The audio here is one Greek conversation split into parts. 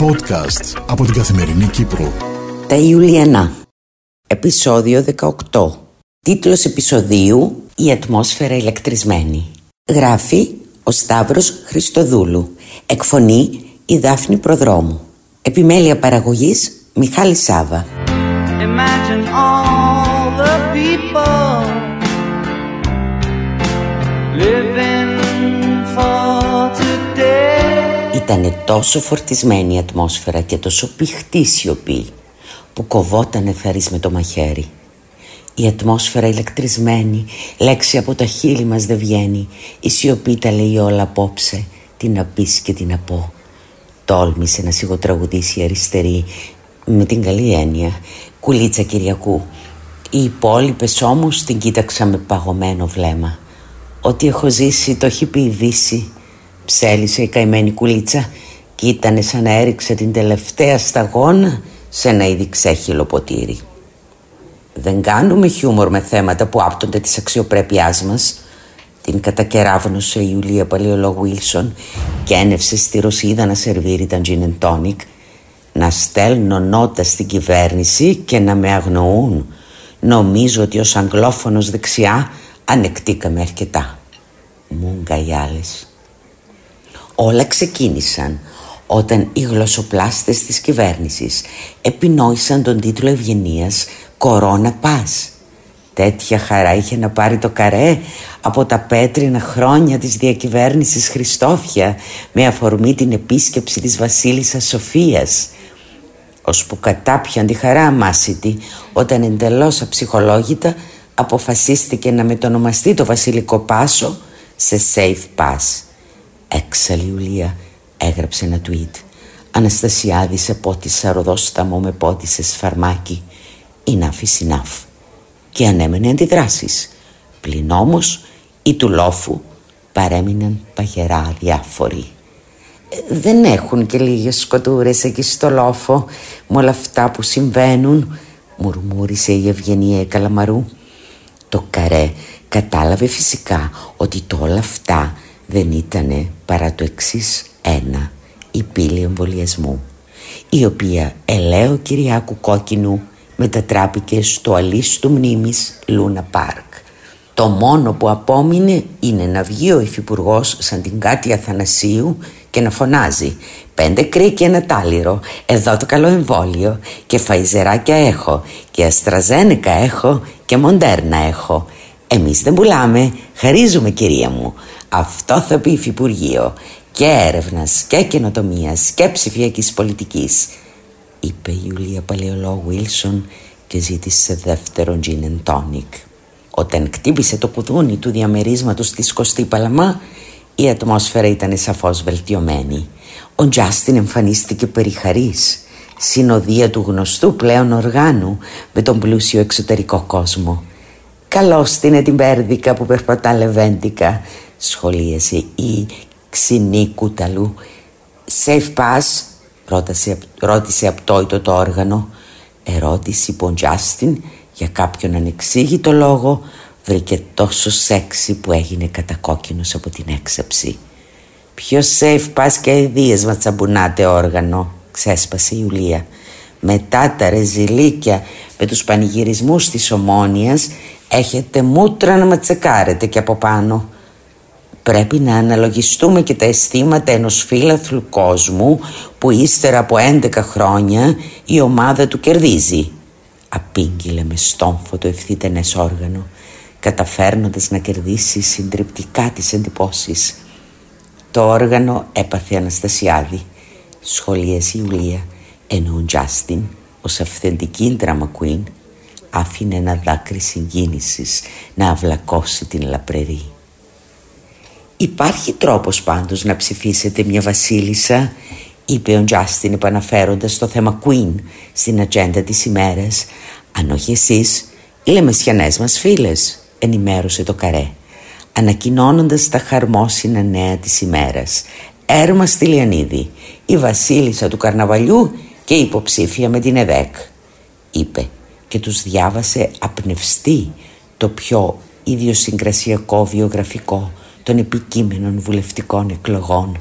Podcast από την Καθημερινή Κύπρο. Τα Ιουλιανά. Επισόδιο 18. Τίτλος επεισοδίου «Η ατμόσφαιρα ηλεκτρισμένη». Γράφει ο Σταύρος Χριστοδούλου. Εκφωνεί η Δάφνη Προδρόμου. Επιμέλεια παραγωγής Μιχάλη Σάβα. Imagine all the people today. Ήτανε τόσο φορτισμένη η ατμόσφαιρα και τόσο πηχτή σιωπή που κοβότανε θαρής με το μαχαίρι. Η ατμόσφαιρα ηλεκτρισμένη, λέξη από τα χείλη μας δεν βγαίνει. Η σιωπή τα λέει όλα απόψε, τι να πεις και τι να πω. Τόλμησε να σιγοτραγουδήσει η αριστερή, με την καλή έννοια, κουλίτσα Κυριακού. Οι υπόλοιπες όμως την κοίταξα με παγωμένο βλέμμα. Ό,τι έχω ζήσει το έχει πει η Δύση. Ψέλισε η καημένη κουλίτσα και ήταν σαν να έριξε την τελευταία σταγόνα σε ένα ήδη ξέχυλο ποτήρι. Δεν κάνουμε χιούμορ με θέματα που άπτονται της αξιοπρέπειάς μας. Την κατακεράβνωσε η Ιουλία Παλαιολόγου Βίλσον και ένευσε στη Ρωσίδα να σερβίρει τα gin and tonic να στέλνω νότα στην κυβέρνηση και να με αγνοούν. Νομίζω ότι ως αγγλόφωνος δεξιά ανεκτήκαμε αρκετά. Μούγκα οι άλλες. Όλα ξεκίνησαν όταν οι γλωσσοπλάστες της κυβέρνησης επινόησαν τον τίτλο ευγενίας «Κορώνα Πας». Τέτοια χαρά είχε να πάρει το καρέ από τα πέτρινα χρόνια της διακυβέρνησης Χριστόφια με αφορμή την επίσκεψη της βασίλισσας Σοφίας ώσπου κατάπιαν τη χαρά αμάσιτη όταν εντελώς αψυχολόγητα αποφασίστηκε να μετονομαστεί το βασιλικό πάσο σε safe pass. Έξαλλη Ιουλία έγραψε ένα tweet. Αναστασιάδης σε πότισα ροδόσταμο με πότισε φαρμάκι. Enough is enough. Και ανέμενε αντιδράσεις. Πλην όμως οι του λόφου παρέμειναν παγερά αδιάφοροι δεν έχουν και λίγες σκοτούρες εκεί στο λόφο με όλα αυτά που συμβαίνουν μουρμούρισε η Ευγενία Καλαμαρού το καρέ κατάλαβε φυσικά ότι το όλα αυτά δεν ήτανε παρά το εξής ένα η πύλη εμβολιασμού η οποία ελαίο Κυριάκου Κόκκινου μετατράπηκε στο αλίστου μνήμης Λούνα Πάρκ το μόνο που απόμεινε είναι να βγει ο υφυπουργός σαν την Κάτια Θανασίου και να φωνάζει «Πέντε κρύ και ένα τάλιρο, εδώ το καλό εμβόλιο και φαϊζεράκια έχω και αστραζένεκα έχω και μοντέρνα έχω. Εμείς δεν πουλάμε, χαρίζουμε κυρία μου. Αυτό θα πει υφυπουργείο και έρευνας και καινοτομίας και ψηφιακής πολιτικής» είπε η Ιουλία Παλαιολό Βίλσον και ζήτησε δεύτερο gin and tonic. Όταν κτύπησε το κουδούνι του διαμερίσματος της Κωστή Παλαμά, η ατμόσφαιρα ήταν σαφώς βελτιωμένη. Ο Τζάστιν εμφανίστηκε περιχαρής, συνοδεία του γνωστού πλέον οργάνου με τον πλούσιο εξωτερικό κόσμο. «Καλώς την την πέρδικα που περπατά λεβέντικα», σχολίασε η ξινή κουταλού. «Safe pass», ρώτησε, ρώτησε απτόητο το όργανο. Ερώτηση που ο Τζάστιν για κάποιον ανεξήγητο λόγο βρήκε τόσο σεξι που έγινε κατακόκκινος από την έξαψη. «Ποιο safe πας και ιδίες μα τσαμπουνάτε όργανο», ξέσπασε η Ιουλία. «Μετά τα ρεζιλίκια με τους πανηγυρισμούς της Ομόνιας έχετε μούτρα να ματσεκάρετε και από πάνω». Πρέπει να αναλογιστούμε και τα αισθήματα ενός φίλαθλου κόσμου που ύστερα από 11 χρόνια η ομάδα του κερδίζει απήγγειλε με στόμφο το ευθύτενες όργανο καταφέρνοντας να κερδίσει συντριπτικά τις εντυπώσεις. Το όργανο έπαθε Αναστασιάδη, σχολίασε η Ιουλία, ενώ ο Τζάστιν, ως αυθεντική drama queen, άφηνε ένα δάκρυ συγκίνησης να αυλακώσει την λαπρερή. «Υπάρχει τρόπος πάντως να ψηφίσετε μια βασίλισσα», είπε ο Τζάστιν επαναφέροντας το θέμα Queen στην ατζέντα της ημέρας αν όχι εσείς, οι λεμεσιανές μας φίλες, ενημέρωσε το καρέ, ανακοινώνοντας τα χαρμόσυνα νέα της ημέρας. Έρμα Στυλιανίδη, η βασίλισσα του καρναβαλιού και υποψήφια με την ΕΔΕΚ, είπε και τους διάβασε απνευστή το πιο ιδιοσυγκρασιακό βιογραφικό των επικείμενων βουλευτικών εκλογών.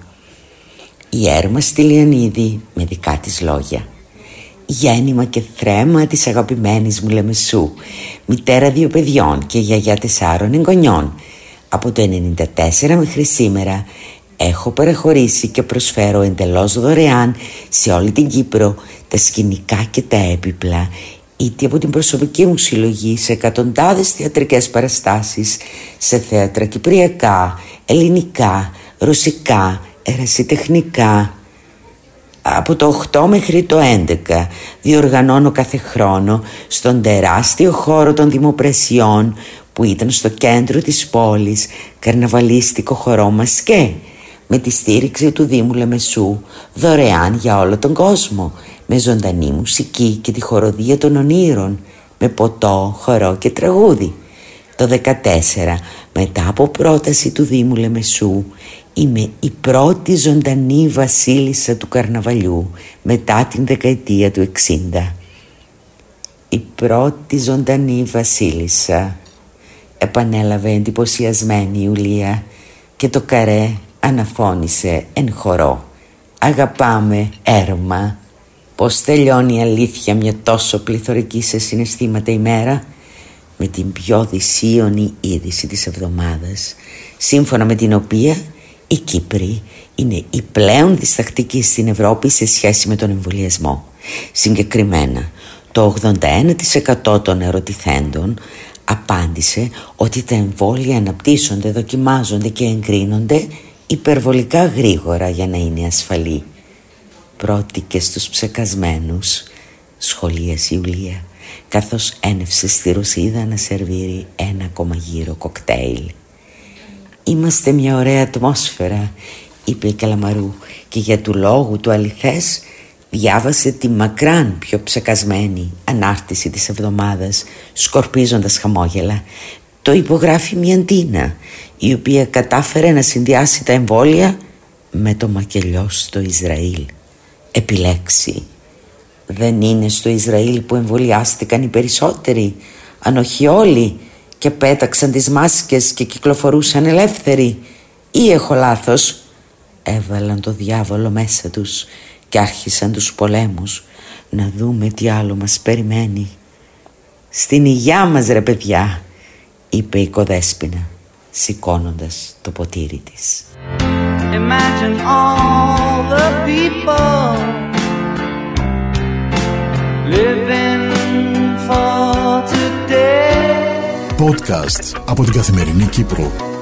Η Έρμα Στυλιανίδη με δικά της λόγια Γέννημα και θρέμα της αγαπημένης μου Λεμεσού Μητέρα δύο παιδιών και γιαγιά τεσσάρων εγγονιών Από το 94 μέχρι σήμερα Έχω παραχωρήσει και προσφέρω εντελώς δωρεάν σε όλη την Κύπρο τα σκηνικά και τα έπιπλα είτε από την προσωπική μου συλλογή σε εκατοντάδες θεατρικές παραστάσεις σε θέατρα κυπριακά, ελληνικά, ρωσικά, ερασιτεχνικά. Από το 8 μέχρι το 11 διοργανώνω κάθε χρόνο στον τεράστιο χώρο των δημοπρασιών που ήταν στο κέντρο της πόλης καρναβαλίστικο χορό Μασκέ με τη στήριξη του Δήμου Λεμεσού δωρεάν για όλο τον κόσμο με ζωντανή μουσική και τη χοροδία των ονείρων με ποτό, χορό και τραγούδι. Το 14 μετά από πρόταση του Δήμου Λεμεσού είμαι η πρώτη ζωντανή βασίλισσα του καρναβαλιού μετά την δεκαετία του 60. Η πρώτη ζωντανή βασίλισσα επανέλαβε εντυπωσιασμένη η Ιουλία και το καρέ αναφώνησε εν χορό «Αγαπάμε έρμα». Πώς τελειώνει η αλήθεια μια τόσο πληθωρική σε συναισθήματα ημέρα με την πιο δυσίωνη είδηση της εβδομάδας σύμφωνα με την οποία οι Κύπροι είναι οι πλέον διστακτικοί στην Ευρώπη σε σχέση με τον εμβολιασμό. Συγκεκριμένα, το 81% των ερωτηθέντων απάντησε ότι τα εμβόλια αναπτύσσονται, δοκιμάζονται και εγκρίνονται υπερβολικά γρήγορα για να είναι ασφαλή. Πρώτη και στους ψεκασμένους, σχολίασε η Ιουλία, καθώς ένευσε στη Ρωσίδα να σερβίρει ένα ακόμα γύρο κοκτέιλ. «Είμαστε μια ωραία ατμόσφαιρα», είπε η Καλαμαρού και για του λόγου του αληθές διάβασε τη μακράν πιο ψεκασμένη ανάρτηση της εβδομάδας σκορπίζοντας χαμόγελα το υπογράφει μια Ντίνα η οποία κατάφερε να συνδυάσει τα εμβόλια με το μακελιό στο Ισραήλ. Επιλέξει. Δεν είναι στο Ισραήλ που εμβολιάστηκαν οι περισσότεροι, αν όχι όλοι, και πέταξαν τις μάσκες και κυκλοφορούσαν ελεύθεροι. Ή έχω λάθος; Έβαλαν το διάβολο μέσα τους και άρχισαν τους πολέμους να δούμε τι άλλο μας περιμένει. Στην υγειά μας ρε παιδιά είπε η κοδέσποινα σηκώνοντας το ποτήρι της. Imagine all the people living for today. Podcast από την Καθημερινή Κύπρο.